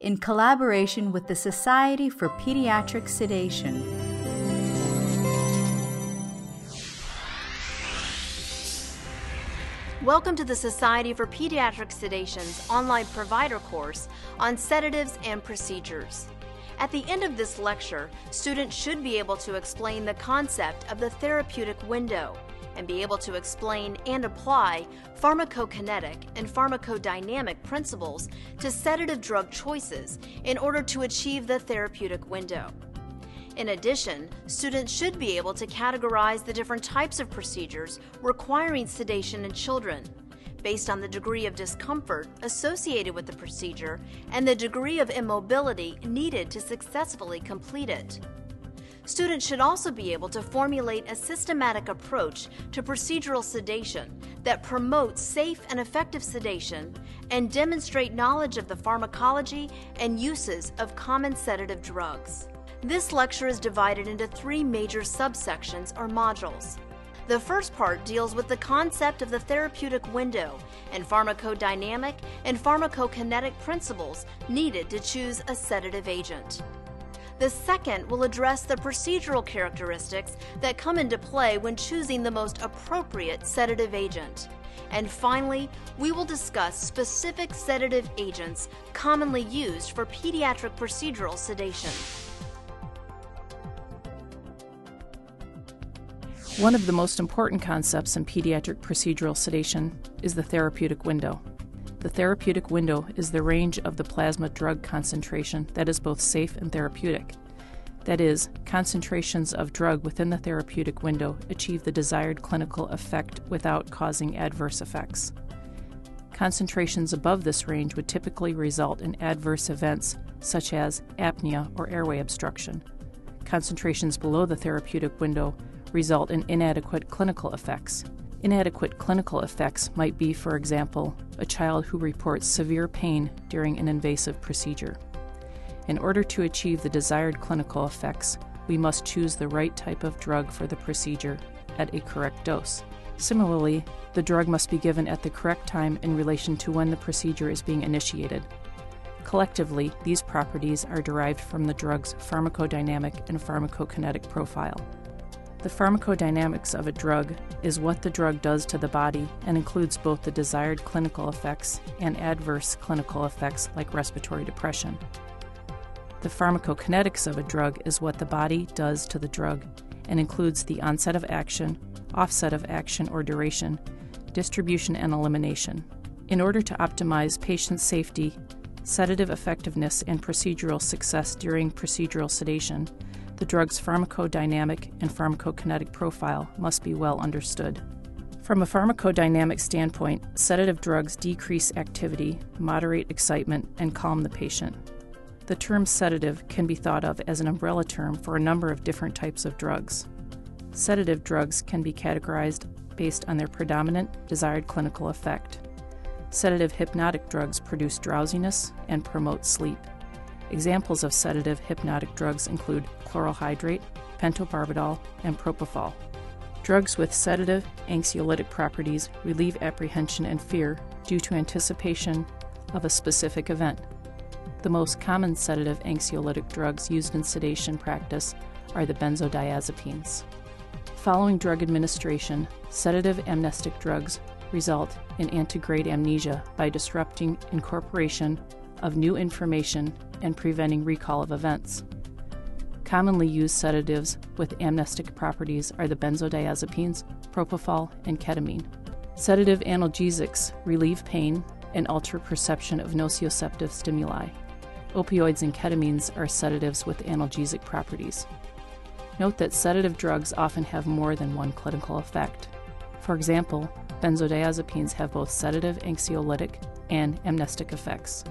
in collaboration with the Society for Pediatric Sedation. Welcome to the Society for Pediatric Sedation's online provider course on sedatives and procedures. At the end of this lecture, students should be able to explain the concept of the therapeutic window and be able to explain and apply pharmacokinetic and pharmacodynamic principles to sedative drug choices in order to achieve the therapeutic window. In addition, students should be able to categorize the different types of procedures requiring sedation in children based on the degree of discomfort associated with the procedure and the degree of immobility needed to successfully complete it. Students should also be able to formulate a systematic approach to procedural sedation that promotes safe and effective sedation and demonstrate knowledge of the pharmacology and uses of common sedative drugs. This lecture is divided into three major subsections or modules. The first part deals with the concept of the therapeutic window and pharmacodynamic and pharmacokinetic principles needed to choose a sedative agent. The second will address the procedural characteristics that come into play when choosing the most appropriate sedative agent. And finally, we will discuss specific sedative agents commonly used for pediatric procedural sedation. One of the most important concepts in pediatric procedural sedation is the therapeutic window. The therapeutic window is the range of the plasma drug concentration that is both safe and therapeutic. That is, concentrations of drug within the therapeutic window achieve the desired clinical effect without causing adverse effects. Concentrations above this range would typically result in adverse events such as apnea or airway obstruction. Concentrations below the therapeutic window result in inadequate clinical effects. Inadequate clinical effects might be, for example, a child who reports severe pain during an invasive procedure. In order to achieve the desired clinical effects, we must choose the right type of drug for the procedure at a correct dose. Similarly, the drug must be given at the correct time in relation to when the procedure is being initiated. Collectively, these properties are derived from the drug's pharmacodynamic and pharmacokinetic profile. The pharmacodynamics of a drug is what the drug does to the body and includes both the desired clinical effects and adverse clinical effects like respiratory depression. The pharmacokinetics of a drug is what the body does to the drug and includes the onset of action, offset of action or duration, distribution and elimination. In order to optimize patient safety, sedative effectiveness, and procedural success during procedural sedation, the drug's pharmacodynamic and pharmacokinetic profile must be well understood. From a pharmacodynamic standpoint, sedative drugs decrease activity, moderate excitement, and calm the patient. The term sedative can be thought of as an umbrella term for a number of different types of drugs. Sedative drugs can be categorized based on their predominant desired clinical effect. Sedative hypnotic drugs produce drowsiness and promote sleep. Examples of sedative hypnotic drugs include chloral hydrate, pentobarbital, and propofol. Drugs with sedative anxiolytic properties relieve apprehension and fear due to anticipation of a specific event. The most common sedative anxiolytic drugs used in sedation practice are the benzodiazepines. Following drug administration, sedative amnestic drugs result in antegrade amnesia by disrupting incorporation of new information and preventing recall of events. Commonly used sedatives with amnestic properties are the benzodiazepines, propofol, and ketamine. Sedative analgesics relieve pain and alter perception of nociceptive stimuli. Opioids and ketamines are sedatives with analgesic properties. Note that sedative drugs often have more than one clinical effect. For example, benzodiazepines have both sedative, anxiolytic, and amnestic effects.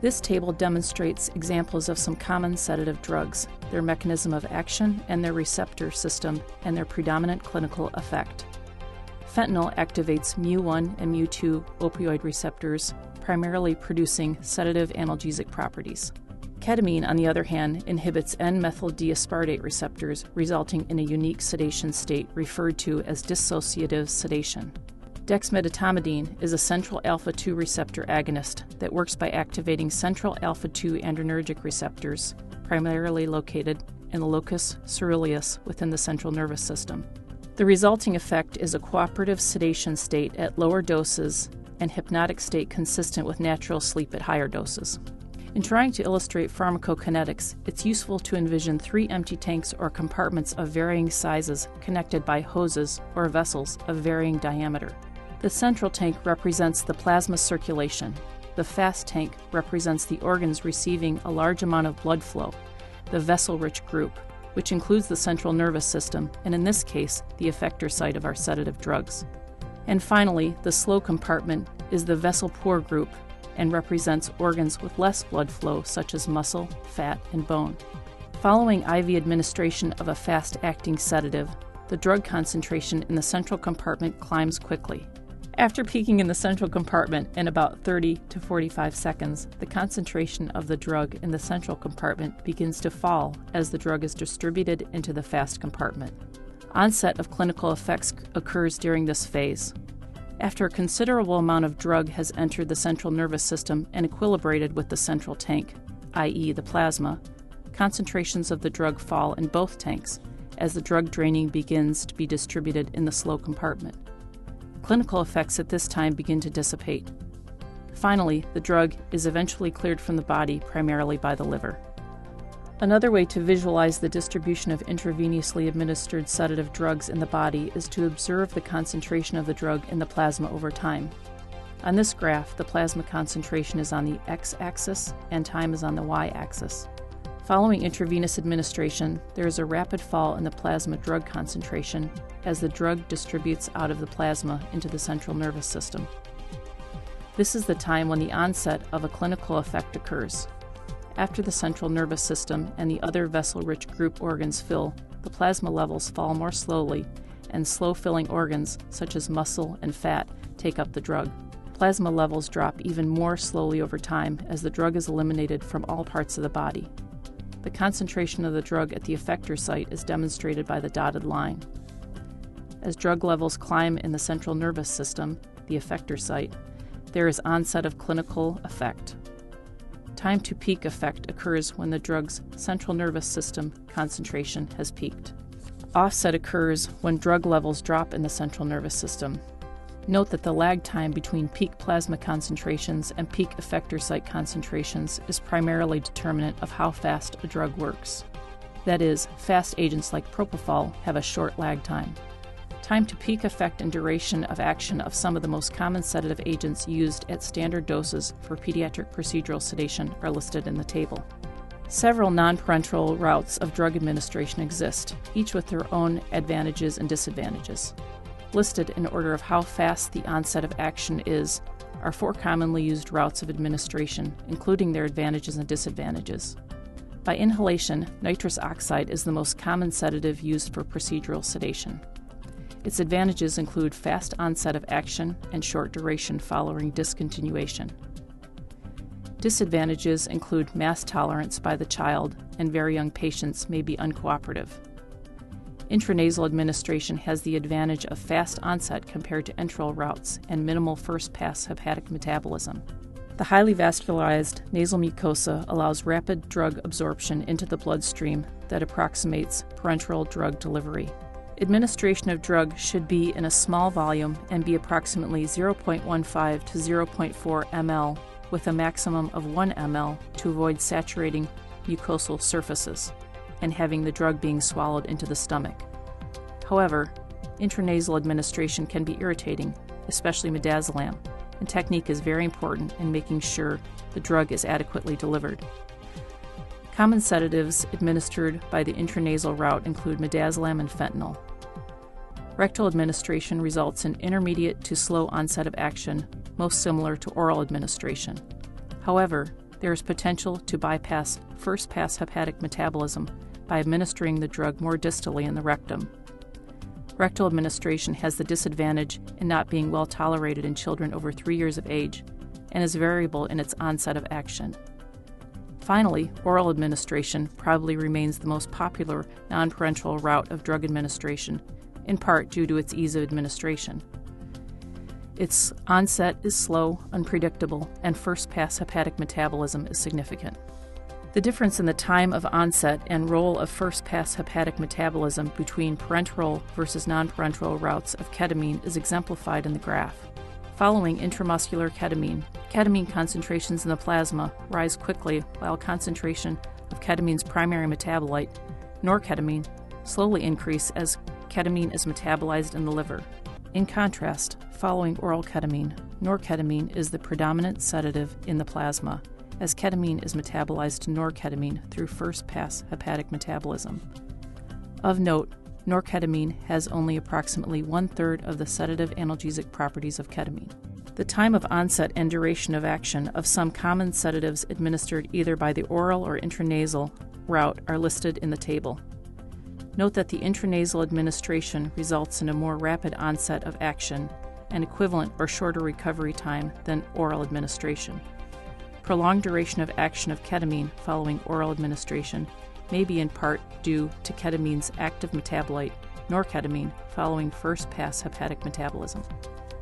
This table demonstrates examples of some common sedative drugs, their mechanism of action and their receptor system, and their predominant clinical effect. Fentanyl activates mu1 and mu2 opioid receptors, primarily producing sedative analgesic properties. Ketamine, on the other hand, inhibits N-methyl D-aspartate receptors, resulting in a unique sedation state referred to as dissociative sedation. Dexmedetomidine is a central alpha 2 receptor agonist that works by activating central alpha 2 adrenergic receptors, primarily located in the locus ceruleus within the central nervous system. The resulting effect is a cooperative sedation state at lower doses and hypnotic state consistent with natural sleep at higher doses. In trying to illustrate pharmacokinetics, it's useful to envision three empty tanks or compartments of varying sizes connected by hoses or vessels of varying diameter. The central tank represents the plasma circulation. The fast tank represents the organs receiving a large amount of blood flow, the vessel rich group, which includes the central nervous system, and in this case, the effector site of our sedative drugs. And finally, the slow compartment is the vessel poor group, and represents organs with less blood flow, such as muscle, fat, and bone. Following IV administration of a fast acting sedative, the drug concentration in the central compartment climbs quickly. After peaking in the central compartment in about 30 to 45 seconds, the concentration of the drug in the central compartment begins to fall as the drug is distributed into the fast compartment. Onset of clinical effects occurs during this phase. After a considerable amount of drug has entered the central nervous system and equilibrated with the central tank, i.e., the plasma, concentrations of the drug fall in both tanks as the drug draining begins to be distributed in the slow compartment. Clinical effects at this time begin to dissipate. Finally, the drug is eventually cleared from the body primarily by the liver. Another way to visualize the distribution of intravenously administered sedative drugs in the body is to observe the concentration of the drug in the plasma over time. On this graph, the plasma concentration is on the x axis and time is on the y axis. Following intravenous administration, there is a rapid fall in the plasma drug concentration as the drug distributes out of the plasma into the central nervous system. This is the time when the onset of a clinical effect occurs, after the central nervous system and the other vessel rich group organs fill, the plasma levels fall more slowly, and slow filling organs, such as muscle and fat, take up the drug. Plasma levels drop even more slowly over time as the drug is eliminated from all parts of the body. The concentration of the drug at the effector site is demonstrated by the dotted line. As drug levels climb in the central nervous system, the effector site, there is onset of clinical effect. Time to peak effect occurs when the drug's central nervous system concentration has peaked. Offset occurs when drug levels drop in the central nervous system. Note that the lag time between peak plasma concentrations and peak effector site concentrations is primarily determinant of how fast a drug works. That is, fast agents like propofol have a short lag time. Time to peak effect and duration of action of some of the most common sedative agents used at standard doses for pediatric procedural sedation are listed in the table. Several non parenteral routes of drug administration exist, each with their own advantages and disadvantages. Listed in order of how fast the onset of action is are four commonly used routes of administration, including their advantages and disadvantages. By inhalation, nitrous oxide is the most common sedative used for procedural sedation. Its advantages include fast onset of action and short duration following discontinuation. Disadvantages include mass tolerance by the child, and very young patients may be uncooperative. Intranasal administration has the advantage of fast onset compared to enteral routes and minimal first pass hepatic metabolism. The highly vascularized nasal mucosa allows rapid drug absorption into the bloodstream that approximates parenteral drug delivery. Administration of drug should be in a small volume and be approximately 0.15 to 0.4 ml with a maximum of 1 ml to avoid saturating mucosal surfaces and having the drug being swallowed into the stomach. However, intranasal administration can be irritating, especially midazolam, and technique is very important in making sure the drug is adequately delivered. Common sedatives administered by the intranasal route include midazolam and fentanyl. Rectal administration results in intermediate to slow onset of action, most similar to oral administration. However, there is potential to bypass first pass hepatic metabolism by administering the drug more distally in the rectum. Rectal administration has the disadvantage in not being well tolerated in children over three years of age and is variable in its onset of action. Finally, oral administration probably remains the most popular non parenteral route of drug administration, in part due to its ease of administration. Its onset is slow, unpredictable, and first pass hepatic metabolism is significant. The difference in the time of onset and role of first pass hepatic metabolism between parenteral versus non parenteral routes of ketamine is exemplified in the graph. Following intramuscular ketamine, ketamine concentrations in the plasma rise quickly while concentration of ketamine's primary metabolite, norketamine, slowly increase as ketamine is metabolized in the liver. In contrast, following oral ketamine, norketamine is the predominant sedative in the plasma, as ketamine is metabolized to norketamine through first pass hepatic metabolism. Of note, norketamine has only approximately one third of the sedative analgesic properties of ketamine. The time of onset and duration of action of some common sedatives administered either by the oral or intranasal route are listed in the table. Note that the intranasal administration results in a more rapid onset of action and equivalent or shorter recovery time than oral administration. Prolonged duration of action of ketamine following oral administration may be in part due to ketamine's active metabolite, norketamine, following first pass hepatic metabolism.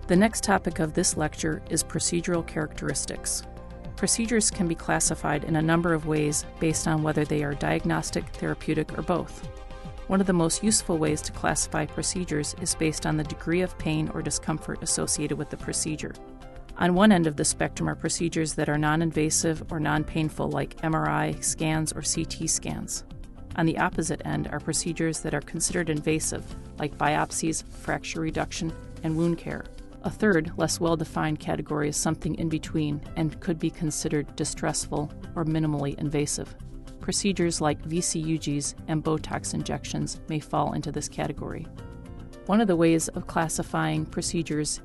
The next topic of this lecture is procedural characteristics. Procedures can be classified in a number of ways based on whether they are diagnostic, therapeutic, or both. One of the most useful ways to classify procedures is based on the degree of pain or discomfort associated with the procedure. On one end of the spectrum are procedures that are non invasive or non painful, like MRI scans or CT scans. On the opposite end are procedures that are considered invasive, like biopsies, fracture reduction, and wound care. A third, less well defined category is something in between and could be considered distressful or minimally invasive. Procedures like VCUGs and Botox injections may fall into this category. One of the ways of classifying procedures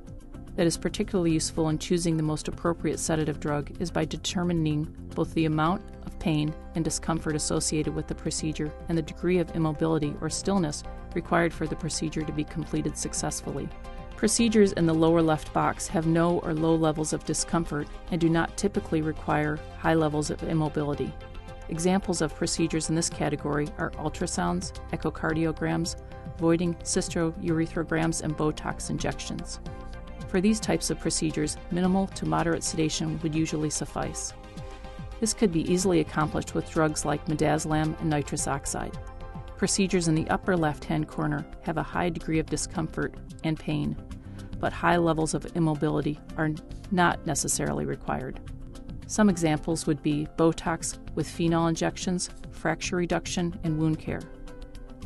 that is particularly useful in choosing the most appropriate sedative drug is by determining both the amount of pain and discomfort associated with the procedure and the degree of immobility or stillness required for the procedure to be completed successfully. Procedures in the lower left box have no or low levels of discomfort and do not typically require high levels of immobility. Examples of procedures in this category are ultrasounds, echocardiograms, voiding cystourethrograms, and Botox injections. For these types of procedures, minimal to moderate sedation would usually suffice. This could be easily accomplished with drugs like midazolam and nitrous oxide. Procedures in the upper left hand corner have a high degree of discomfort and pain, but high levels of immobility are not necessarily required. Some examples would be Botox with phenol injections, fracture reduction, and wound care.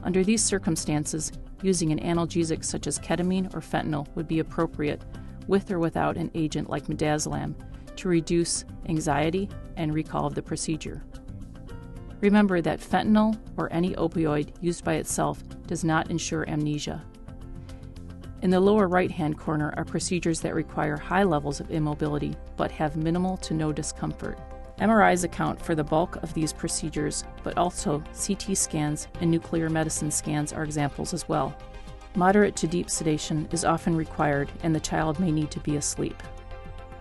Under these circumstances, using an analgesic such as ketamine or fentanyl would be appropriate, with or without an agent like midazolam, to reduce anxiety and recall of the procedure. Remember that fentanyl or any opioid used by itself does not ensure amnesia. In the lower right hand corner are procedures that require high levels of immobility but have minimal to no discomfort. MRIs account for the bulk of these procedures, but also CT scans and nuclear medicine scans are examples as well. Moderate to deep sedation is often required, and the child may need to be asleep.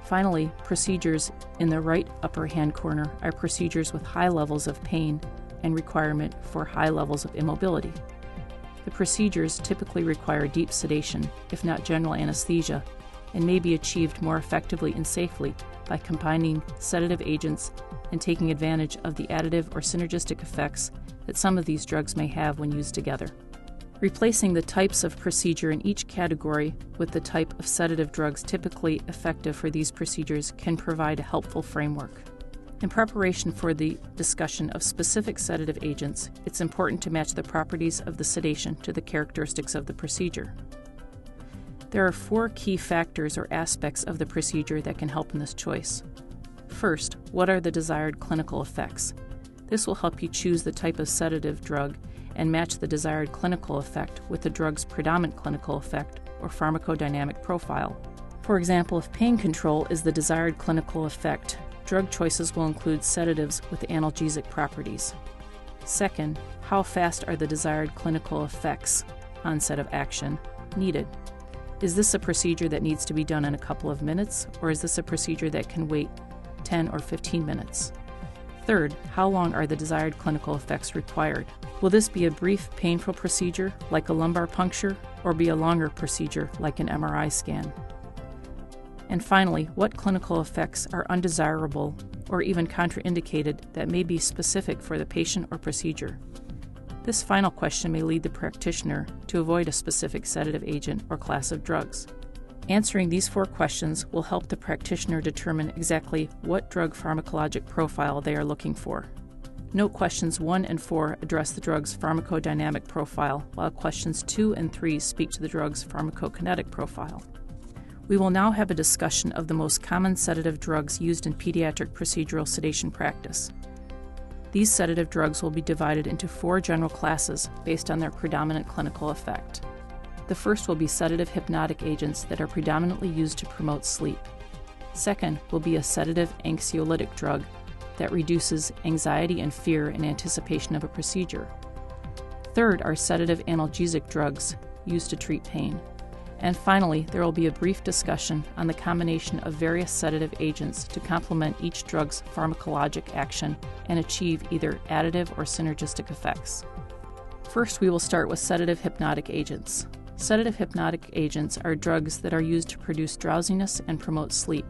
Finally, procedures in the right upper hand corner are procedures with high levels of pain and requirement for high levels of immobility. The procedures typically require deep sedation, if not general anesthesia, and may be achieved more effectively and safely by combining sedative agents and taking advantage of the additive or synergistic effects that some of these drugs may have when used together. Replacing the types of procedure in each category with the type of sedative drugs typically effective for these procedures can provide a helpful framework. In preparation for the discussion of specific sedative agents, it's important to match the properties of the sedation to the characteristics of the procedure. There are four key factors or aspects of the procedure that can help in this choice. First, what are the desired clinical effects? This will help you choose the type of sedative drug and match the desired clinical effect with the drug's predominant clinical effect or pharmacodynamic profile. For example, if pain control is the desired clinical effect, drug choices will include sedatives with analgesic properties. Second, how fast are the desired clinical effects, onset of action, needed? Is this a procedure that needs to be done in a couple of minutes, or is this a procedure that can wait 10 or 15 minutes? Third, how long are the desired clinical effects required? Will this be a brief, painful procedure like a lumbar puncture, or be a longer procedure like an MRI scan? And finally, what clinical effects are undesirable or even contraindicated that may be specific for the patient or procedure? This final question may lead the practitioner to avoid a specific sedative agent or class of drugs. Answering these four questions will help the practitioner determine exactly what drug pharmacologic profile they are looking for. Note questions 1 and 4 address the drug's pharmacodynamic profile, while questions 2 and 3 speak to the drug's pharmacokinetic profile. We will now have a discussion of the most common sedative drugs used in pediatric procedural sedation practice. These sedative drugs will be divided into four general classes based on their predominant clinical effect. The first will be sedative hypnotic agents that are predominantly used to promote sleep. Second will be a sedative anxiolytic drug that reduces anxiety and fear in anticipation of a procedure. Third are sedative analgesic drugs used to treat pain. And finally, there will be a brief discussion on the combination of various sedative agents to complement each drug's pharmacologic action and achieve either additive or synergistic effects. First, we will start with sedative hypnotic agents. Sedative hypnotic agents are drugs that are used to produce drowsiness and promote sleep.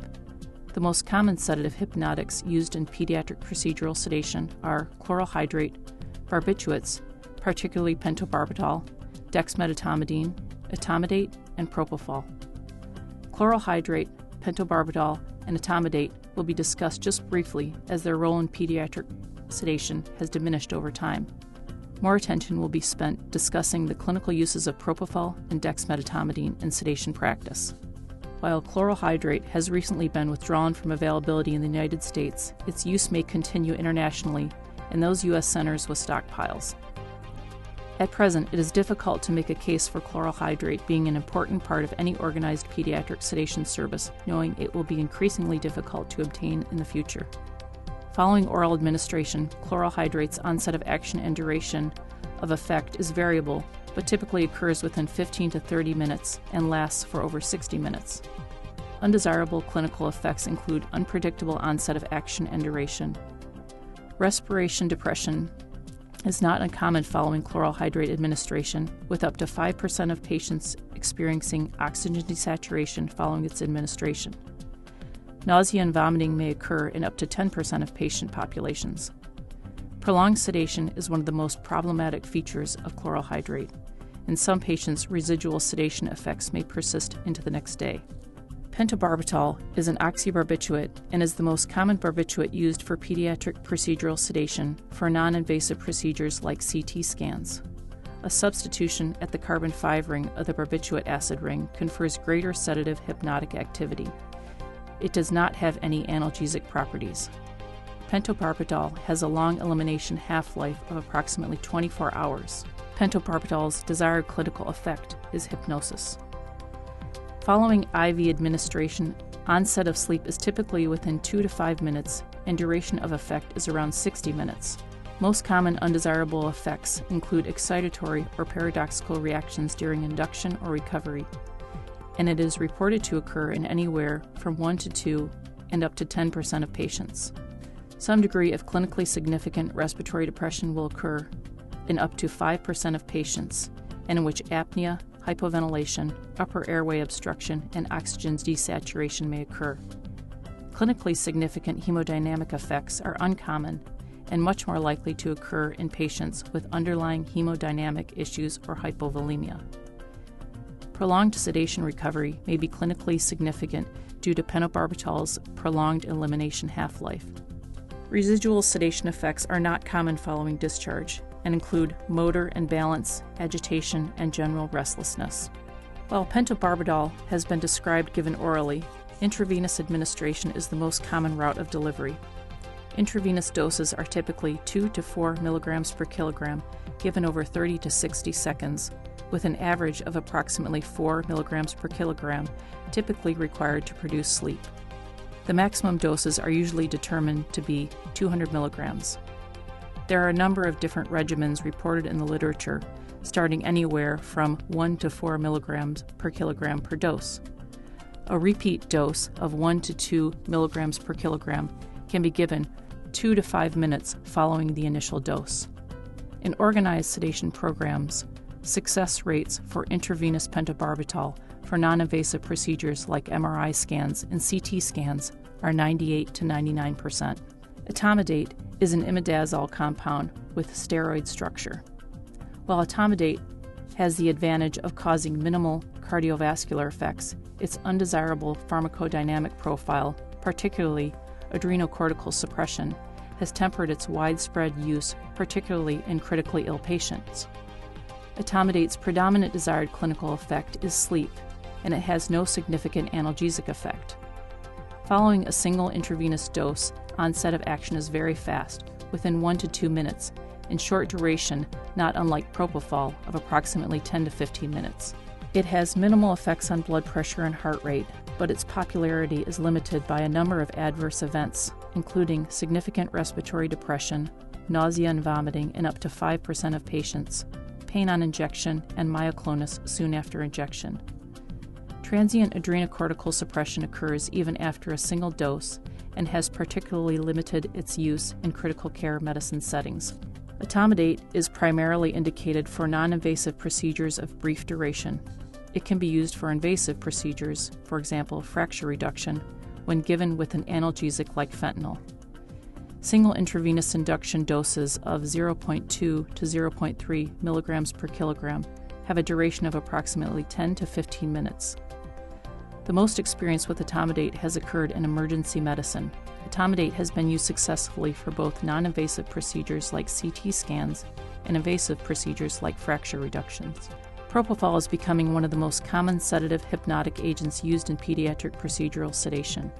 The most common sedative hypnotics used in pediatric procedural sedation are chloral hydrate, barbiturates, particularly pentobarbital, dexmedetomidine, etomidate, and propofol. Chloral hydrate, pentobarbital, and etomidate will be discussed just briefly as their role in pediatric sedation has diminished over time. More attention will be spent discussing the clinical uses of propofol and dexmedetomidine in sedation practice. While chloral hydrate has recently been withdrawn from availability in the United States, its use may continue internationally in those U.S. centers with stockpiles. At present, it is difficult to make a case for chloral hydrate being an important part of any organized pediatric sedation service, knowing it will be increasingly difficult to obtain in the future. Following oral administration, chloral hydrate's onset of action and duration of effect is variable, but typically occurs within 15 to 30 minutes and lasts for over 60 minutes. Undesirable clinical effects include unpredictable onset of action and duration. Respiration depression is not uncommon following chloral hydrate administration, with up to 5% of patients experiencing oxygen desaturation following its administration. Nausea and vomiting may occur in up to 10% of patient populations. Prolonged sedation is one of the most problematic features of chloral hydrate. In some patients, residual sedation effects may persist into the next day. Pentobarbital is an oxybarbiturate and is the most common barbiturate used for pediatric procedural sedation for non invasive procedures like CT scans. A substitution at the carbon 5 ring of the barbituric acid ring confers greater sedative hypnotic activity it does not have any analgesic properties. Pentobarbital has a long elimination half life of approximately 24 hours. Pentobarbital's desired clinical effect is hypnosis. Following IV administration, onset of sleep is typically within 2 to 5 minutes, and duration of effect is around 60 minutes. Most common undesirable effects include excitatory or paradoxical reactions during induction or recovery, and it is reported to occur in anywhere from 1 to 2 and up to 10% of patients. Some degree of clinically significant respiratory depression will occur in up to 5% of patients, and in which apnea, hypoventilation, upper airway obstruction, and oxygen desaturation may occur. Clinically significant hemodynamic effects are uncommon and much more likely to occur in patients with underlying hemodynamic issues or hypovolemia. Prolonged sedation recovery may be clinically significant due to pentobarbital's prolonged elimination half life. Residual sedation effects are not common following discharge and include motor and balance, agitation, and general restlessness. While pentobarbital has been described given orally, intravenous administration is the most common route of delivery. Intravenous doses are typically 2 to 4 milligrams per kilogram given over 30 to 60 seconds with an average of approximately 4 milligrams per kilogram, typically required to produce sleep. The maximum doses are usually determined to be 200 milligrams. There are a number of different regimens reported in the literature, starting anywhere from 1 to 4 milligrams per kilogram per dose. A repeat dose of 1 to 2 milligrams per kilogram can be given 2 to 5 minutes following the initial dose. In organized sedation programs, success rates for intravenous pentobarbital for non invasive procedures like MRI scans and CT scans are 98 to 99 percent. Etomidate is an imidazole compound with steroid structure. While etomidate has the advantage of causing minimal cardiovascular effects, its undesirable pharmacodynamic profile, particularly adrenocortical suppression, has tempered its widespread use, particularly in critically ill patients. Etomidate's predominant desired clinical effect is sleep, and it has no significant analgesic effect. Following a single intravenous dose, onset of action is very fast, within 1 to 2 minutes, in short duration, not unlike propofol, of approximately 10 to 15 minutes. It has minimal effects on blood pressure and heart rate, but its popularity is limited by a number of adverse events, including significant respiratory depression, nausea and vomiting in up to 5% of patients, pain on injection, and myoclonus soon after injection. Transient adrenocortical suppression occurs even after a single dose and has particularly limited its use in critical care medicine settings. Etomidate is primarily indicated for non invasive procedures of brief duration. It can be used for invasive procedures, for example, fracture reduction, when given with an analgesic like fentanyl. Single intravenous induction doses of 0.2 to 0.3 milligrams per kilogram have a duration of approximately 10 to 15 minutes. The most experience with etomidate has occurred in emergency medicine. Etomidate has been used successfully for both non invasive procedures like CT scans and invasive procedures like fracture reductions. Propofol is becoming one of the most common sedative hypnotic agents used in pediatric procedural sedation.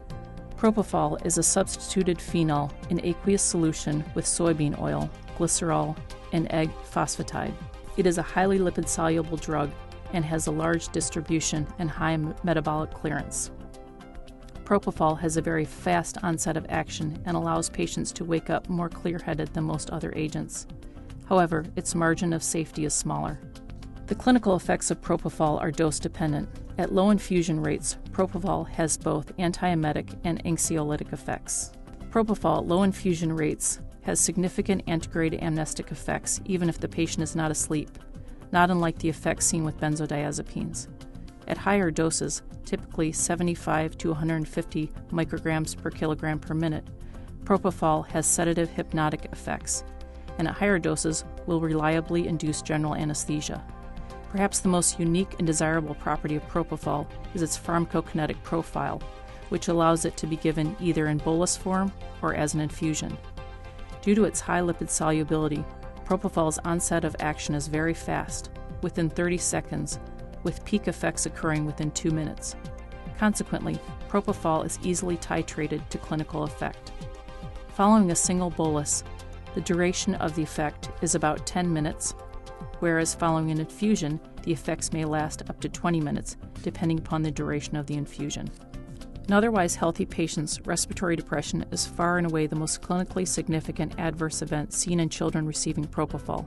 Propofol is a substituted phenol in aqueous solution with soybean oil, glycerol, and egg phosphatide. It is a highly lipid soluble drug and has a large distribution and high metabolic clearance. Propofol has a very fast onset of action and allows patients to wake up more clear headed than most other agents. However, its margin of safety is smaller. The clinical effects of propofol are dose dependent. At low infusion rates, propofol has both antiemetic and anxiolytic effects. Propofol at low infusion rates has significant antegrade amnestic effects even if the patient is not asleep not unlike the effects seen with benzodiazepines. At higher doses, typically 75 to 150 micrograms per kilogram per minute, propofol has sedative hypnotic effects, and at higher doses will reliably induce general anesthesia. Perhaps the most unique and desirable property of propofol is its pharmacokinetic profile, which allows it to be given either in bolus form or as an infusion. Due to its high lipid solubility, Propofol's onset of action is very fast, within 30 seconds, with peak effects occurring within two minutes. Consequently, propofol is easily titrated to clinical effect. Following a single bolus, the duration of the effect is about 10 minutes, whereas following an infusion, the effects may last up to 20 minutes, depending upon the duration of the infusion. In otherwise healthy patients, respiratory depression is far and away the most clinically significant adverse event seen in children receiving propofol.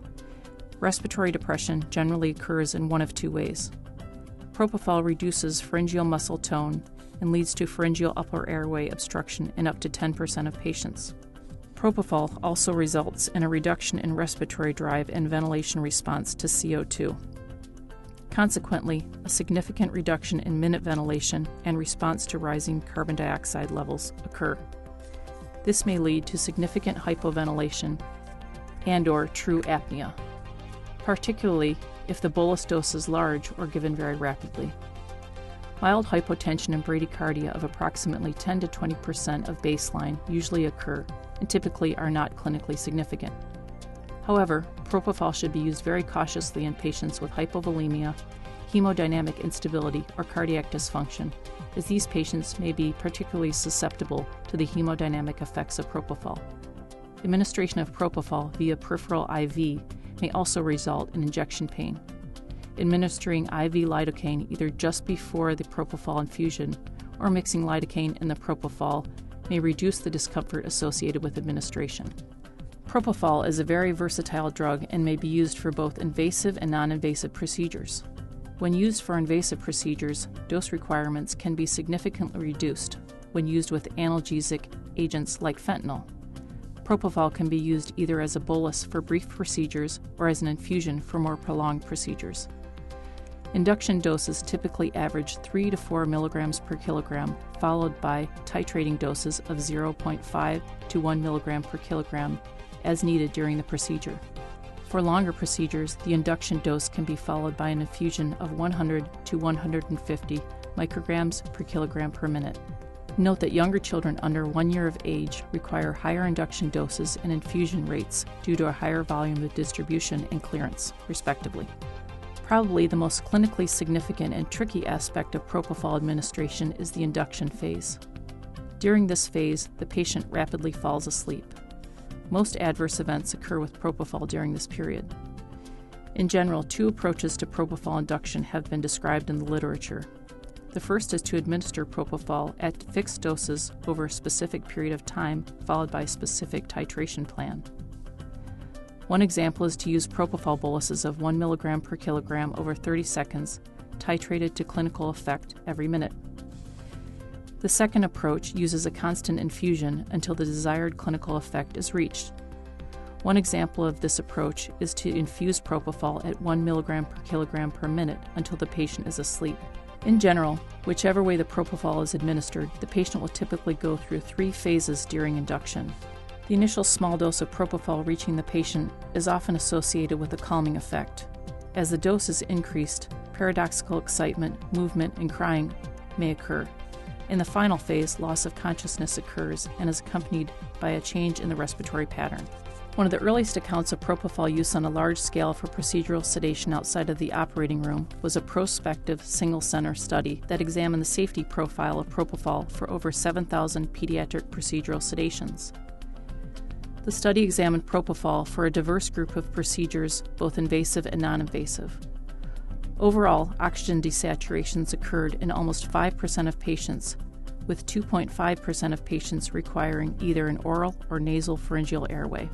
Respiratory depression generally occurs in one of two ways. Propofol reduces pharyngeal muscle tone and leads to pharyngeal upper airway obstruction in up to 10% of patients. Propofol also results in a reduction in respiratory drive and ventilation response to CO2. Consequently, a significant reduction in minute ventilation and response to rising carbon dioxide levels occur. This may lead to significant hypoventilation and or true apnea, particularly if the bolus dose is large or given very rapidly. Mild hypotension and bradycardia of approximately 10 to 20% of baseline usually occur and typically are not clinically significant. However, propofol should be used very cautiously in patients with hypovolemia, hemodynamic instability, or cardiac dysfunction, as these patients may be particularly susceptible to the hemodynamic effects of propofol. Administration of propofol via peripheral IV may also result in injection pain. Administering IV lidocaine either just before the propofol infusion or mixing lidocaine and the propofol may reduce the discomfort associated with administration. Propofol is a very versatile drug and may be used for both invasive and non invasive procedures. When used for invasive procedures, dose requirements can be significantly reduced when used with analgesic agents like fentanyl. Propofol can be used either as a bolus for brief procedures or as an infusion for more prolonged procedures. Induction doses typically average 3 to 4 milligrams per kilogram, followed by titrating doses of 0.5 to 1 milligram per kilogram as needed during the procedure. For longer procedures, the induction dose can be followed by an infusion of 100 to 150 micrograms per kilogram per minute. Note that younger children under one year of age require higher induction doses and infusion rates due to a higher volume of distribution and clearance, respectively. Probably the most clinically significant and tricky aspect of propofol administration is the induction phase. During this phase, the patient rapidly falls asleep. Most adverse events occur with propofol during this period. In general, two approaches to propofol induction have been described in the literature the first is to administer propofol at fixed doses over a specific period of time, followed by a specific titration plan. One example is to use propofol boluses of 1 mg per kilogram over 30 seconds, titrated to clinical effect every minute. The second approach uses a constant infusion until the desired clinical effect is reached. One example of this approach is to infuse propofol at 1 mg per kilogram per minute until the patient is asleep. In general, whichever way the propofol is administered, the patient will typically go through three phases during induction. The initial small dose of propofol reaching the patient is often associated with a calming effect. As the dose is increased, paradoxical excitement, movement, and crying may occur. In the final phase, loss of consciousness occurs and is accompanied by a change in the respiratory pattern. One of the earliest accounts of propofol use on a large scale for procedural sedation outside of the operating room was a prospective single center study that examined the safety profile of propofol for over 7,000 pediatric procedural sedations. The study examined propofol for a diverse group of procedures, both invasive and non invasive. Overall, oxygen desaturations occurred in almost 5% of patients, with 2.5% of patients requiring either an oral or nasal pharyngeal airway.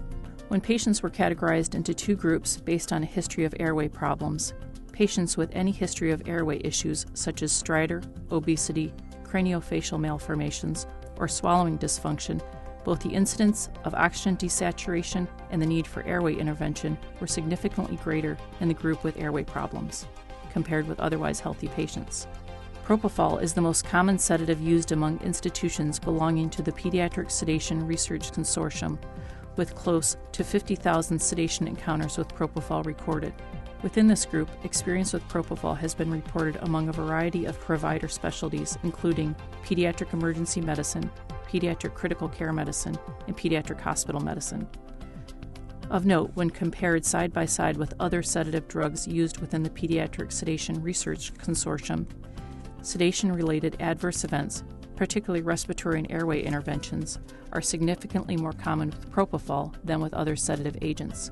When patients were categorized into two groups based on a history of airway problems, patients with any history of airway issues such as stridor, obesity, craniofacial malformations, or swallowing dysfunction, both the incidence of oxygen desaturation and the need for airway intervention were significantly greater in the group with airway problems, compared with otherwise healthy patients. Propofol is the most common sedative used among institutions belonging to the Pediatric Sedation Research Consortium, with close to 50,000 sedation encounters with propofol recorded. Within this group, experience with propofol has been reported among a variety of provider specialties, including pediatric emergency medicine, pediatric critical care medicine, and pediatric hospital medicine. Of note, when compared side by side with other sedative drugs used within the Pediatric Sedation Research Consortium, sedation related adverse events particularly respiratory and airway interventions, are significantly more common with propofol than with other sedative agents.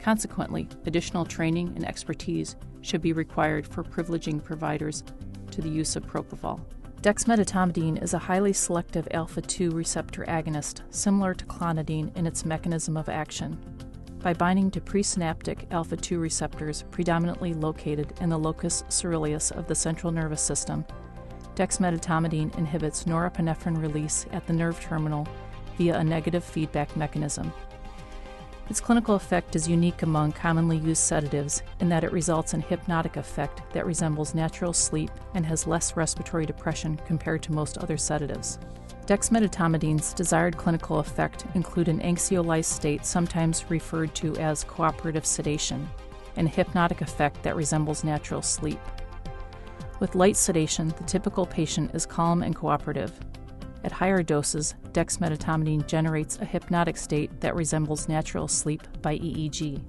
Consequently, additional training and expertise should be required for privileging providers to the use of propofol. Dexmedetomidine is a highly selective alpha 2 receptor agonist similar to clonidine in its mechanism of action. By binding to presynaptic alpha 2 receptors predominantly located in the locus ceruleus of the central nervous system, dexmedetomidine inhibits norepinephrine release at the nerve terminal via a negative feedback mechanism. Its clinical effect is unique among commonly used sedatives in that it results in hypnotic effect that resembles natural sleep and has less respiratory depression compared to most other sedatives. Dexmedetomidine's desired clinical effect include an anxiolyzed state sometimes referred to as cooperative sedation and a hypnotic effect that resembles natural sleep. With light sedation, the typical patient is calm and cooperative. At higher doses, dexmedetomidine generates a hypnotic state that resembles natural sleep by EEG.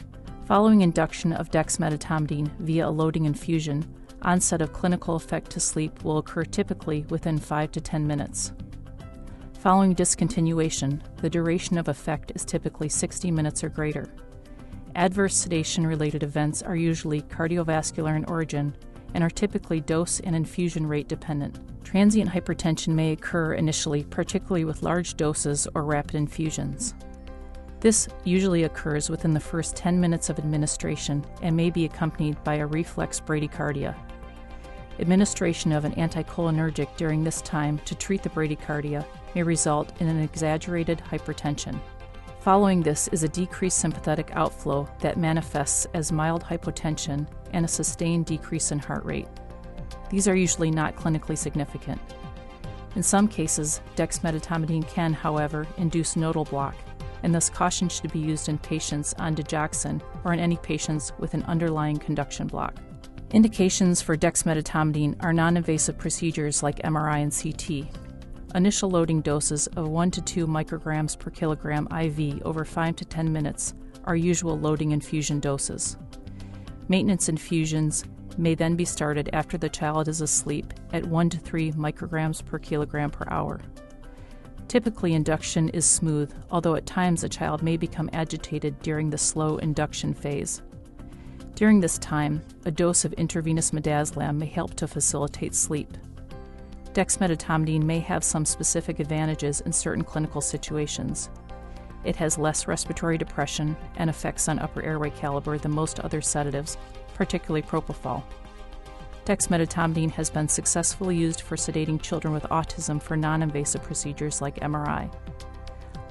Following induction of dexmedetomidine via a loading infusion, onset of clinical effect to sleep will occur typically within 5 to 10 minutes. Following discontinuation, the duration of effect is typically 60 minutes or greater. Adverse sedation related events are usually cardiovascular in origin and are typically dose and infusion rate dependent. Transient hypertension may occur initially, particularly with large doses or rapid infusions. This usually occurs within the first 10 minutes of administration and may be accompanied by a reflex bradycardia. Administration of an anticholinergic during this time to treat the bradycardia may result in an exaggerated hypertension. Following this is a decreased sympathetic outflow that manifests as mild hypotension and a sustained decrease in heart rate. These are usually not clinically significant. In some cases, dexmedetomidine can, however, induce nodal block, and thus caution should be used in patients on digoxin or in any patients with an underlying conduction block. Indications for dexmedetomidine are non invasive procedures like MRI and CT, Initial loading doses of 1 to 2 micrograms per kilogram IV over 5 to 10 minutes are usual loading infusion doses. Maintenance infusions may then be started after the child is asleep at 1 to 3 micrograms per kilogram per hour. Typically, induction is smooth, although at times a child may become agitated during the slow induction phase. During this time, a dose of intravenous midazolam may help to facilitate sleep. Dexmedetomidine may have some specific advantages in certain clinical situations. It has less respiratory depression and effects on upper airway caliber than most other sedatives, particularly propofol. Dexmedetomidine has been successfully used for sedating children with autism for non invasive procedures like MRI.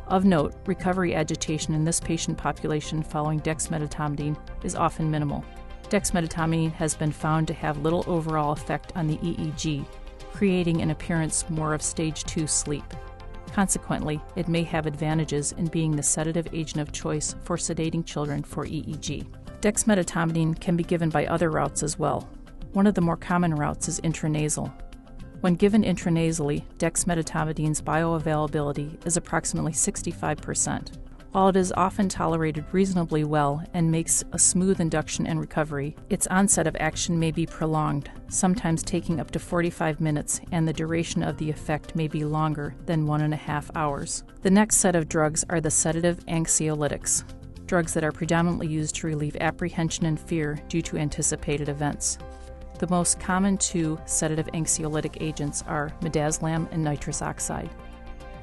Of note, recovery agitation in this patient population following dexmedetomidine is often minimal. Dexmedetomidine has been found to have little overall effect on the EEG, creating an appearance more of stage 2 sleep. Consequently, it may have advantages in being the sedative agent of choice for sedating children for EEG. Dexmedetomidine can be given by other routes as well. One of the more common routes is intranasal. When given intranasally, dexmedetomidines bioavailability is approximately 65%. While it is often tolerated reasonably well and makes a smooth induction and recovery, its onset of action may be prolonged, sometimes taking up to 45 minutes, and the duration of the effect may be longer than one and a half hours. The next set of drugs are the sedative anxiolytics, drugs that are predominantly used to relieve apprehension and fear due to anticipated events. The most common two sedative anxiolytic agents are midazolam and nitrous oxide.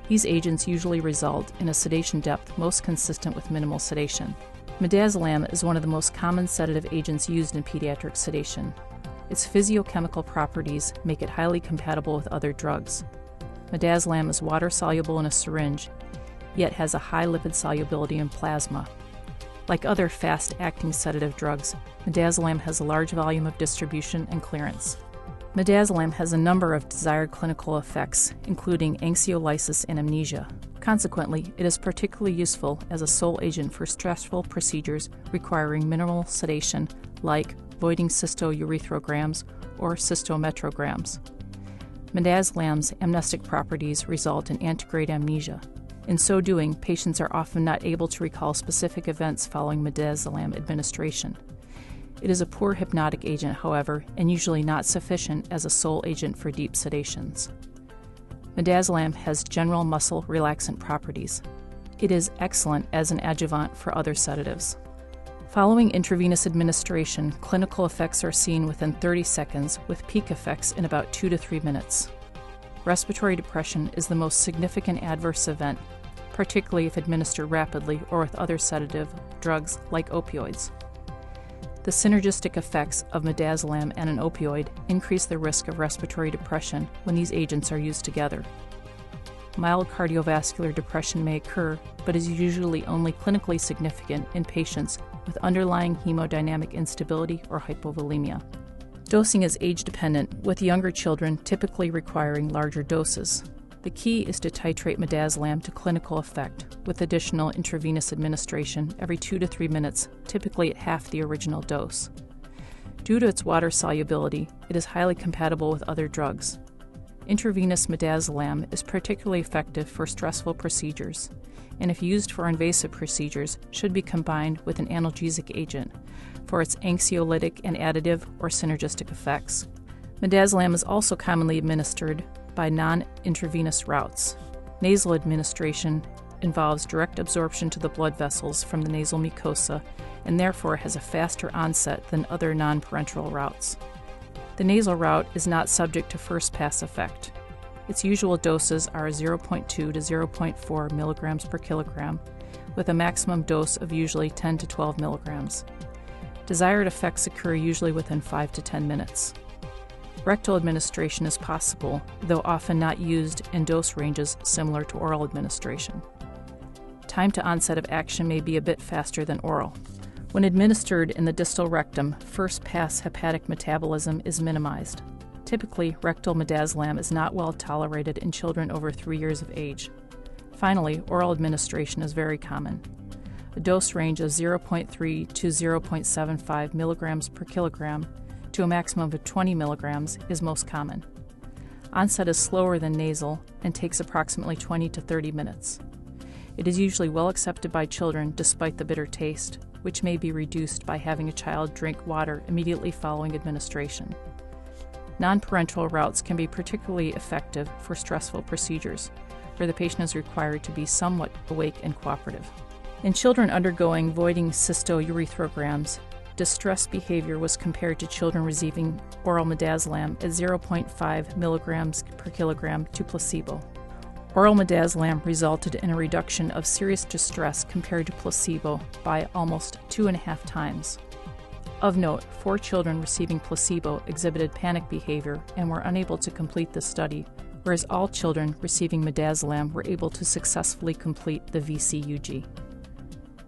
These agents usually result in a sedation depth most consistent with minimal sedation. Midazolam is one of the most common sedative agents used in pediatric sedation. Its physiochemical properties make it highly compatible with other drugs. Midazolam is water soluble in a syringe, yet has a high lipid solubility in plasma. Like other fast acting sedative drugs, midazolam has a large volume of distribution and clearance. Midazolam has a number of desired clinical effects, including anxiolysis and amnesia. Consequently, it is particularly useful as a sole agent for stressful procedures requiring minimal sedation, like voiding cystourethrograms or cystometrograms. Midazolam's amnestic properties result in antegrade amnesia. In so doing, patients are often not able to recall specific events following midazolam administration. It is a poor hypnotic agent, however, and usually not sufficient as a sole agent for deep sedations. Midazolam has general muscle relaxant properties. It is excellent as an adjuvant for other sedatives. Following intravenous administration, clinical effects are seen within 30 seconds, with peak effects in about 2 to 3 minutes. Respiratory depression is the most significant adverse event, particularly if administered rapidly or with other sedative drugs like opioids. The synergistic effects of midazolam and an opioid increase the risk of respiratory depression when these agents are used together. Mild cardiovascular depression may occur, but is usually only clinically significant in patients with underlying hemodynamic instability or hypovolemia. Dosing is age dependent, with younger children typically requiring larger doses. The key is to titrate midazolam to clinical effect with additional intravenous administration every 2 to 3 minutes, typically at half the original dose. Due to its water solubility, it is highly compatible with other drugs. Intravenous midazolam is particularly effective for stressful procedures, and if used for invasive procedures, should be combined with an analgesic agent for its anxiolytic and additive or synergistic effects. Midazolam is also commonly administered by non intravenous routes. Nasal administration involves direct absorption to the blood vessels from the nasal mucosa and therefore has a faster onset than other non parenteral routes. The nasal route is not subject to first pass effect. Its usual doses are 0.2 to 0.4 milligrams per kilogram, with a maximum dose of usually 10 to 12 milligrams. Desired effects occur usually within 5 to 10 minutes. Rectal administration is possible, though often not used in dose ranges similar to oral administration. Time to onset of action may be a bit faster than oral. When administered in the distal rectum, first pass hepatic metabolism is minimized. Typically, rectal midazolam is not well tolerated in children over 3 years of age. Finally, oral administration is very common. A dose range of 0.3 to 0.75 milligrams per kilogram to a maximum of 20 milligrams is most common. Onset is slower than nasal and takes approximately 20 to 30 minutes. It is usually well accepted by children despite the bitter taste, which may be reduced by having a child drink water immediately following administration. Non parenteral routes can be particularly effective for stressful procedures, where the patient is required to be somewhat awake and cooperative. In children undergoing voiding cystourethrograms, distress behavior was compared to children receiving oral midazolam at 0.5 milligrams per kilogram to placebo. Oral midazolam resulted in a reduction of serious distress compared to placebo by almost two and a half times. Of note, four children receiving placebo exhibited panic behavior and were unable to complete the study, whereas all children receiving midazolam were able to successfully complete the VCUG.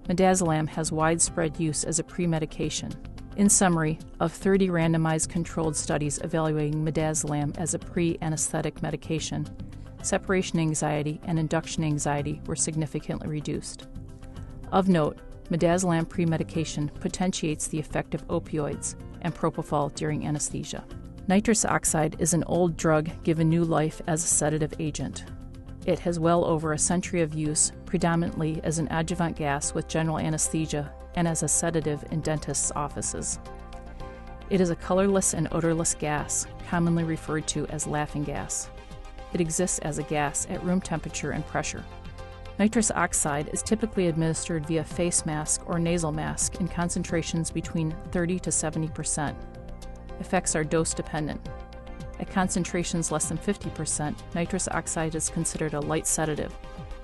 Midazolam has widespread use as a pre-medication. In summary, of 30 randomized controlled studies evaluating midazolam as a pre-anesthetic medication, separation anxiety and induction anxiety were significantly reduced. Of note, midazolam premedication potentiates the effect of opioids and propofol during anesthesia. Nitrous oxide is an old drug given new life as a sedative agent. It has well over a century of use, predominantly as an adjuvant gas with general anesthesia and as a sedative in dentists' offices. It is a colorless and odorless gas, commonly referred to as laughing gas. It exists as a gas at room temperature and pressure. Nitrous oxide is typically administered via face mask or nasal mask in concentrations between 30 to 70 percent. Effects are dose dependent. At concentrations less than 50%, nitrous oxide is considered a light sedative,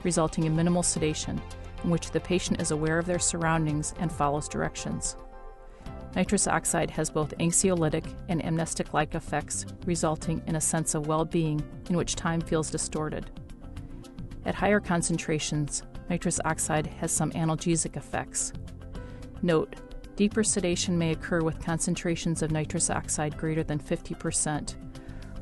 resulting in minimal sedation, in which the patient is aware of their surroundings and follows directions. Nitrous oxide has both anxiolytic and amnestic like effects, resulting in a sense of well being in which time feels distorted. At higher concentrations, nitrous oxide has some analgesic effects. Note, deeper sedation may occur with concentrations of nitrous oxide greater than 50%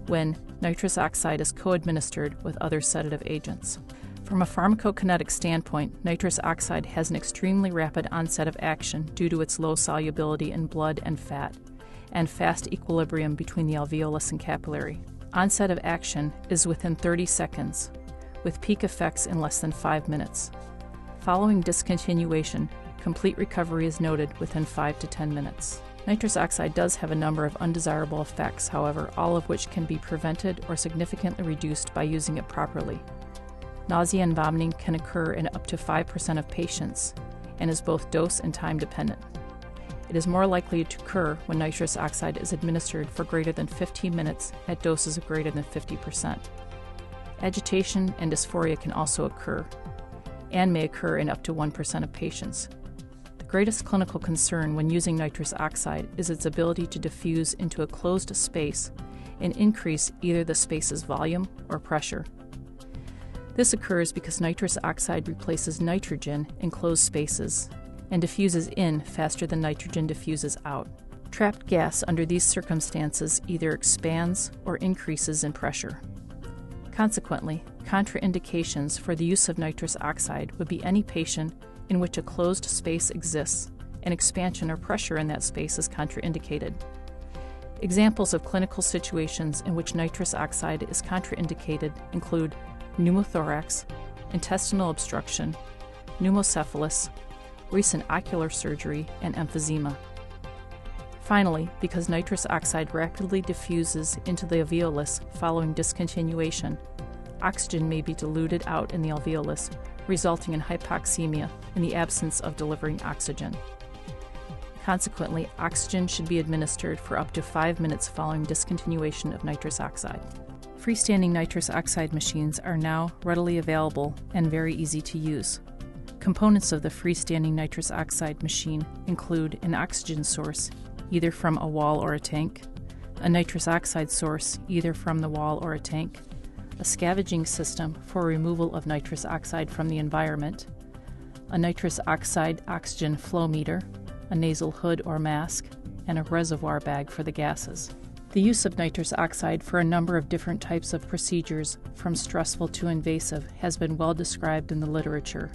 when nitrous oxide is co administered with other sedative agents. From a pharmacokinetic standpoint, nitrous oxide has an extremely rapid onset of action due to its low solubility in blood and fat, and fast equilibrium between the alveolus and capillary. Onset of action is within 30 seconds, with peak effects in less than 5 minutes. Following discontinuation, complete recovery is noted within 5 to 10 minutes. Nitrous oxide does have a number of undesirable effects, however, all of which can be prevented or significantly reduced by using it properly. Nausea and vomiting can occur in up to 5% of patients and is both dose and time dependent. It is more likely to occur when nitrous oxide is administered for greater than 15 minutes at doses of greater than 50%. Agitation and dysphoria can also occur and may occur in up to 1% of patients. The greatest clinical concern when using nitrous oxide is its ability to diffuse into a closed space and increase either the space's volume or pressure. This occurs because nitrous oxide replaces nitrogen in closed spaces and diffuses in faster than nitrogen diffuses out. Trapped gas under these circumstances either expands or increases in pressure. Consequently, contraindications for the use of nitrous oxide would be any patient in which a closed space exists and expansion or pressure in that space is contraindicated. Examples of clinical situations in which nitrous oxide is contraindicated include pneumothorax, intestinal obstruction, pneumocephalus, recent ocular surgery, and emphysema. Finally, because nitrous oxide rapidly diffuses into the alveolus following discontinuation, oxygen may be diluted out in the alveolus, resulting in hypoxemia in the absence of delivering oxygen. Consequently, oxygen should be administered for up to five minutes following discontinuation of nitrous oxide. Freestanding nitrous oxide machines are now readily available and very easy to use. Components of the freestanding nitrous oxide machine include an oxygen source, either from a wall or a tank, a nitrous oxide source, either from the wall or a tank, a scavenging system for removal of nitrous oxide from the environment, a nitrous oxide oxygen flow meter, a nasal hood or mask, and a reservoir bag for the gases. The use of nitrous oxide for a number of different types of procedures, from stressful to invasive, has been well described in the literature.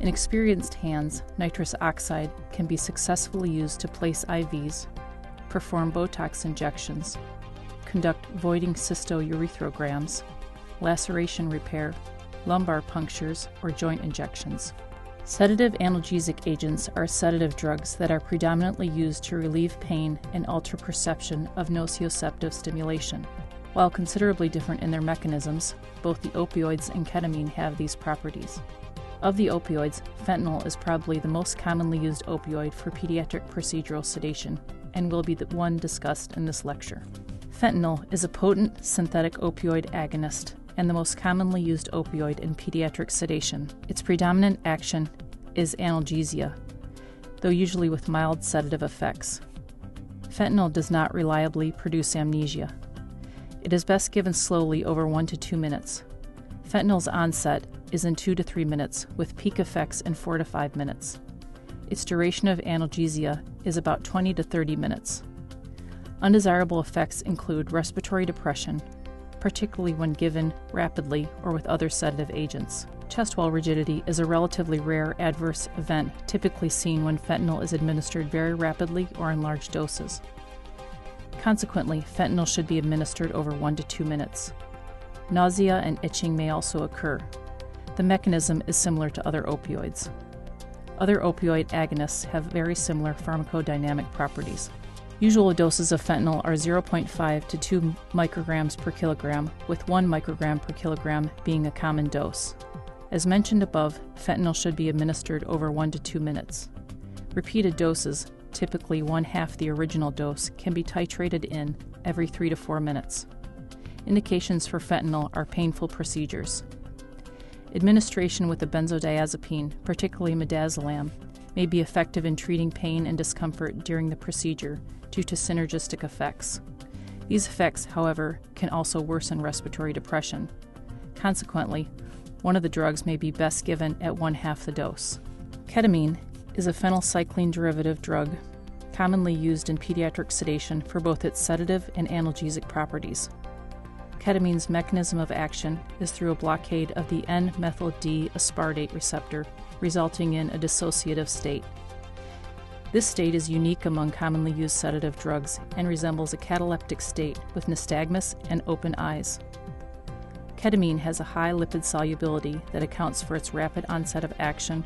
In experienced hands, nitrous oxide can be successfully used to place IVs, perform Botox injections, conduct voiding cystourethrograms, laceration repair, lumbar punctures, or joint injections. Sedative analgesic agents are sedative drugs that are predominantly used to relieve pain and alter perception of nociceptive stimulation. While considerably different in their mechanisms, both the opioids and ketamine have these properties. Of the opioids, fentanyl is probably the most commonly used opioid for pediatric procedural sedation and will be the one discussed in this lecture. Fentanyl is a potent synthetic opioid agonist and the most commonly used opioid in pediatric sedation. Its predominant action is analgesia, though usually with mild sedative effects. Fentanyl does not reliably produce amnesia. It is best given slowly over 1 to 2 minutes. Fentanyl's onset is in 2 to 3 minutes, with peak effects in 4 to 5 minutes. Its duration of analgesia is about 20 to 30 minutes. Undesirable effects include respiratory depression, particularly when given rapidly or with other sedative agents. Chest wall rigidity is a relatively rare adverse event typically seen when fentanyl is administered very rapidly or in large doses. Consequently, fentanyl should be administered over 1 to 2 minutes. Nausea and itching may also occur. The mechanism is similar to other opioids. Other opioid agonists have very similar pharmacodynamic properties. Usual doses of fentanyl are 0.5 to 2 micrograms per kilogram, with 1 microgram per kilogram being a common dose. As mentioned above, fentanyl should be administered over 1 to 2 minutes. Repeated doses, typically one half the original dose, can be titrated in every 3 to 4 minutes. Indications for fentanyl are painful procedures. Administration with a benzodiazepine, particularly midazolam, may be effective in treating pain and discomfort during the procedure due to synergistic effects. These effects, however, can also worsen respiratory depression. Consequently, one of the drugs may be best given at one half the dose. Ketamine is a phencyclidine derivative drug commonly used in pediatric sedation for both its sedative and analgesic properties. Ketamine's mechanism of action is through a blockade of the N methyl D aspartate receptor, resulting in a dissociative state. This state is unique among commonly used sedative drugs and resembles a cataleptic state with nystagmus and open eyes. Ketamine has a high lipid solubility that accounts for its rapid onset of action,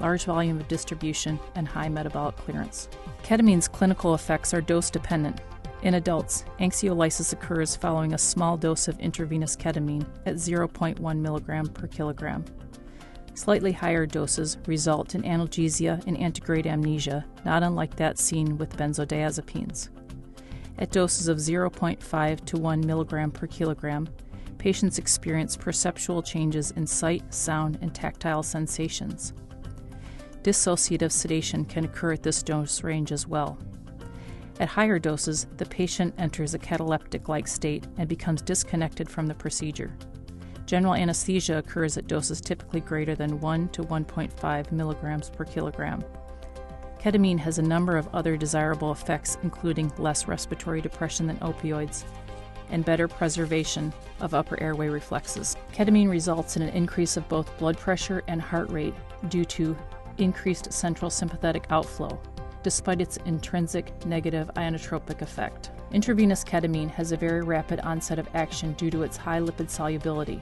large volume of distribution, and high metabolic clearance. Ketamine's clinical effects are dose dependent. In adults, anxiolysis occurs following a small dose of intravenous ketamine at 0.1 mg per kilogram. Slightly higher doses result in analgesia and antegrade amnesia, not unlike that seen with benzodiazepines. At doses of 0.5 to 1 mg per kilogram, patients experience perceptual changes in sight, sound, and tactile sensations. Dissociative sedation can occur at this dose range as well. At higher doses, the patient enters a cataleptic like state and becomes disconnected from the procedure. General anesthesia occurs at doses typically greater than 1 to 1.5 milligrams per kilogram. Ketamine has a number of other desirable effects, including less respiratory depression than opioids and better preservation of upper airway reflexes. Ketamine results in an increase of both blood pressure and heart rate due to increased central sympathetic outflow, despite its intrinsic negative ionotropic effect. Intravenous ketamine has a very rapid onset of action due to its high lipid solubility.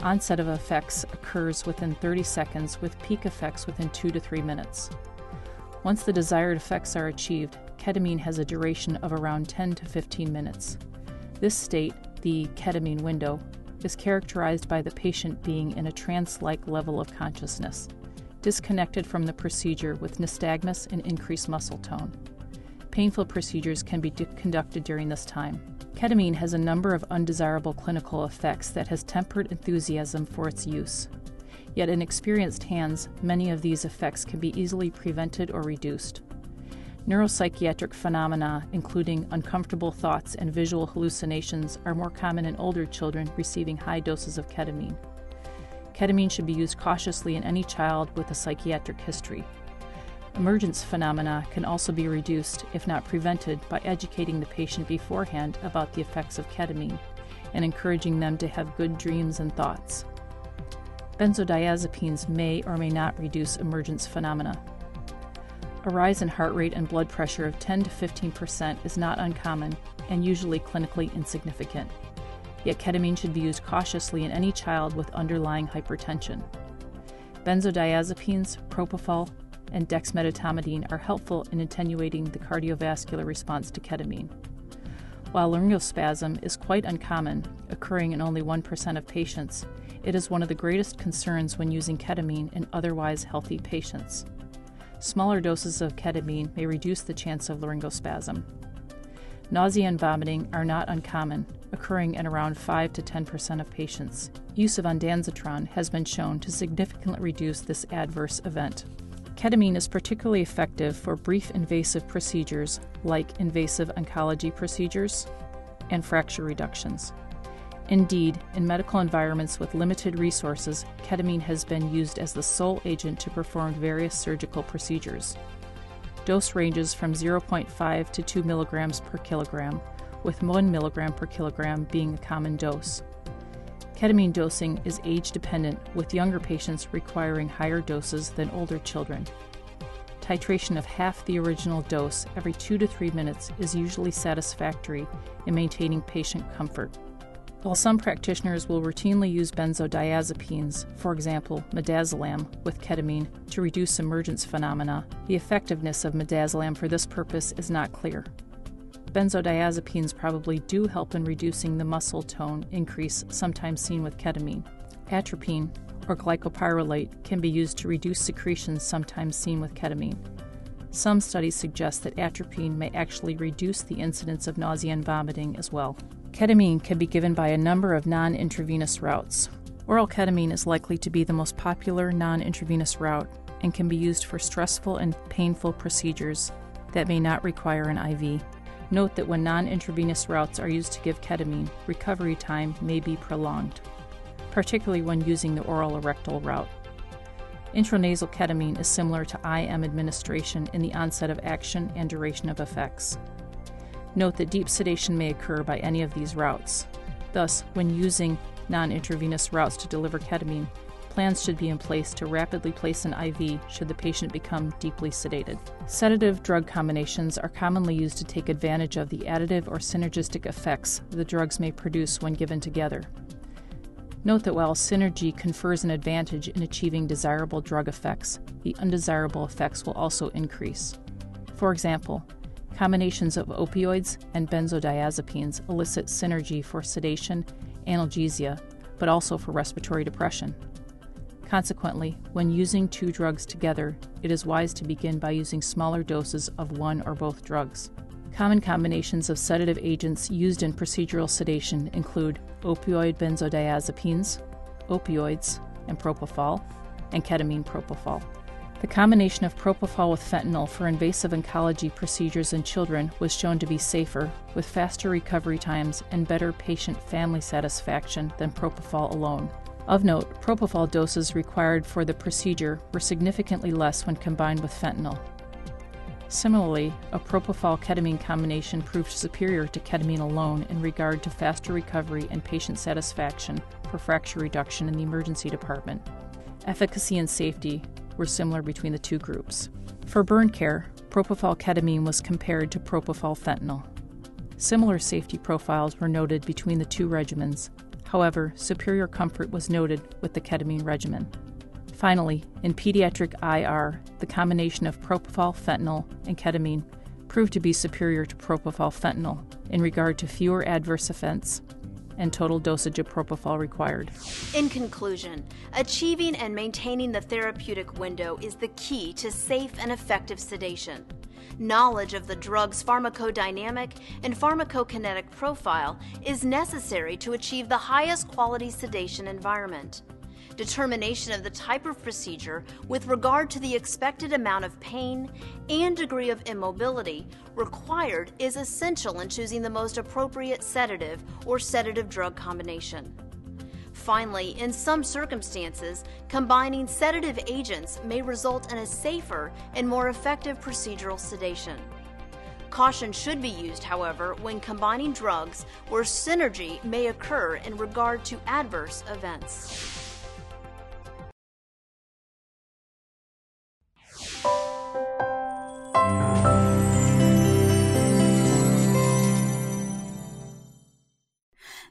Onset of effects occurs within 30 seconds, with peak effects within 2 to 3 minutes. Once the desired effects are achieved, ketamine has a duration of around 10 to 15 minutes. This state, the ketamine window, is characterized by the patient being in a trance like level of consciousness, disconnected from the procedure with nystagmus and increased muscle tone. Painful procedures can be conducted during this time. Ketamine has a number of undesirable clinical effects that has tempered enthusiasm for its use. Yet, in experienced hands, many of these effects can be easily prevented or reduced. Neuropsychiatric phenomena, including uncomfortable thoughts and visual hallucinations, are more common in older children receiving high doses of ketamine. Ketamine should be used cautiously in any child with a psychiatric history. Emergence phenomena can also be reduced, if not prevented, by educating the patient beforehand about the effects of ketamine and encouraging them to have good dreams and thoughts. Benzodiazepines may or may not reduce emergence phenomena. A rise in heart rate and blood pressure of 10 to 15 percent is not uncommon and usually clinically insignificant. Yet ketamine should be used cautiously in any child with underlying hypertension. Benzodiazepines, propofol, and dexmedetomidine are helpful in attenuating the cardiovascular response to ketamine. While laryngospasm is quite uncommon, occurring in only 1% of patients, it is one of the greatest concerns when using ketamine in otherwise healthy patients. Smaller doses of ketamine may reduce the chance of laryngospasm. Nausea and vomiting are not uncommon, occurring in around 5 to 10% of patients. Use of ondansetron has been shown to significantly reduce this adverse event. Ketamine is particularly effective for brief invasive procedures like invasive oncology procedures and fracture reductions. Indeed, in medical environments with limited resources, ketamine has been used as the sole agent to perform various surgical procedures. Dose ranges from 0.5 to 2 milligrams per kilogram, with 1 milligram per kilogram being a common dose. Ketamine dosing is age dependent, with younger patients requiring higher doses than older children. Titration of half the original dose every 2 to 3 minutes is usually satisfactory in maintaining patient comfort. While some practitioners will routinely use benzodiazepines, for example, midazolam, with ketamine to reduce emergence phenomena, the effectiveness of midazolam for this purpose is not clear. Benzodiazepines probably do help in reducing the muscle tone increase sometimes seen with ketamine. Atropine, or glycopyrrolate, can be used to reduce secretions sometimes seen with ketamine. Some studies suggest that atropine may actually reduce the incidence of nausea and vomiting as well. Ketamine can be given by a number of non intravenous routes. Oral ketamine is likely to be the most popular non intravenous route and can be used for stressful and painful procedures that may not require an IV. Note that when non intravenous routes are used to give ketamine, recovery time may be prolonged, particularly when using the oral or rectal route. Intranasal ketamine is similar to IM administration in the onset of action and duration of effects. Note that deep sedation may occur by any of these routes. Thus, when using non intravenous routes to deliver ketamine, plans should be in place to rapidly place an IV should the patient become deeply sedated. Sedative drug combinations are commonly used to take advantage of the additive or synergistic effects the drugs may produce when given together. Note that while synergy confers an advantage in achieving desirable drug effects, the undesirable effects will also increase. For example, Combinations of opioids and benzodiazepines elicit synergy for sedation, analgesia, but also for respiratory depression. Consequently, when using two drugs together, it is wise to begin by using smaller doses of one or both drugs. Common combinations of sedative agents used in procedural sedation include opioid benzodiazepines, opioids and propofol, and ketamine propofol. The combination of propofol with fentanyl for invasive oncology procedures in children was shown to be safer, with faster recovery times and better patient family satisfaction than propofol alone. Of note, propofol doses required for the procedure were significantly less when combined with fentanyl. Similarly, a propofol ketamine combination proved superior to ketamine alone in regard to faster recovery and patient satisfaction for fracture reduction in the emergency department. Efficacy and safety were similar between the two groups. For burn care, propofol ketamine was compared to propofol fentanyl. Similar safety profiles were noted between the two regimens. However, superior comfort was noted with the ketamine regimen. Finally, in pediatric IR, the combination of propofol, fentanyl, and ketamine proved to be superior to propofol fentanyl in regard to fewer adverse events, and total dosage of propofol required. In conclusion, achieving and maintaining the therapeutic window is the key to safe and effective sedation. Knowledge of the drug's pharmacodynamic and pharmacokinetic profile is necessary to achieve the highest quality sedation environment. Determination of the type of procedure with regard to the expected amount of pain and degree of immobility required is essential in choosing the most appropriate sedative or sedative drug combination. Finally, in some circumstances, combining sedative agents may result in a safer and more effective procedural sedation. Caution should be used, however, when combining drugs where synergy may occur in regard to adverse events.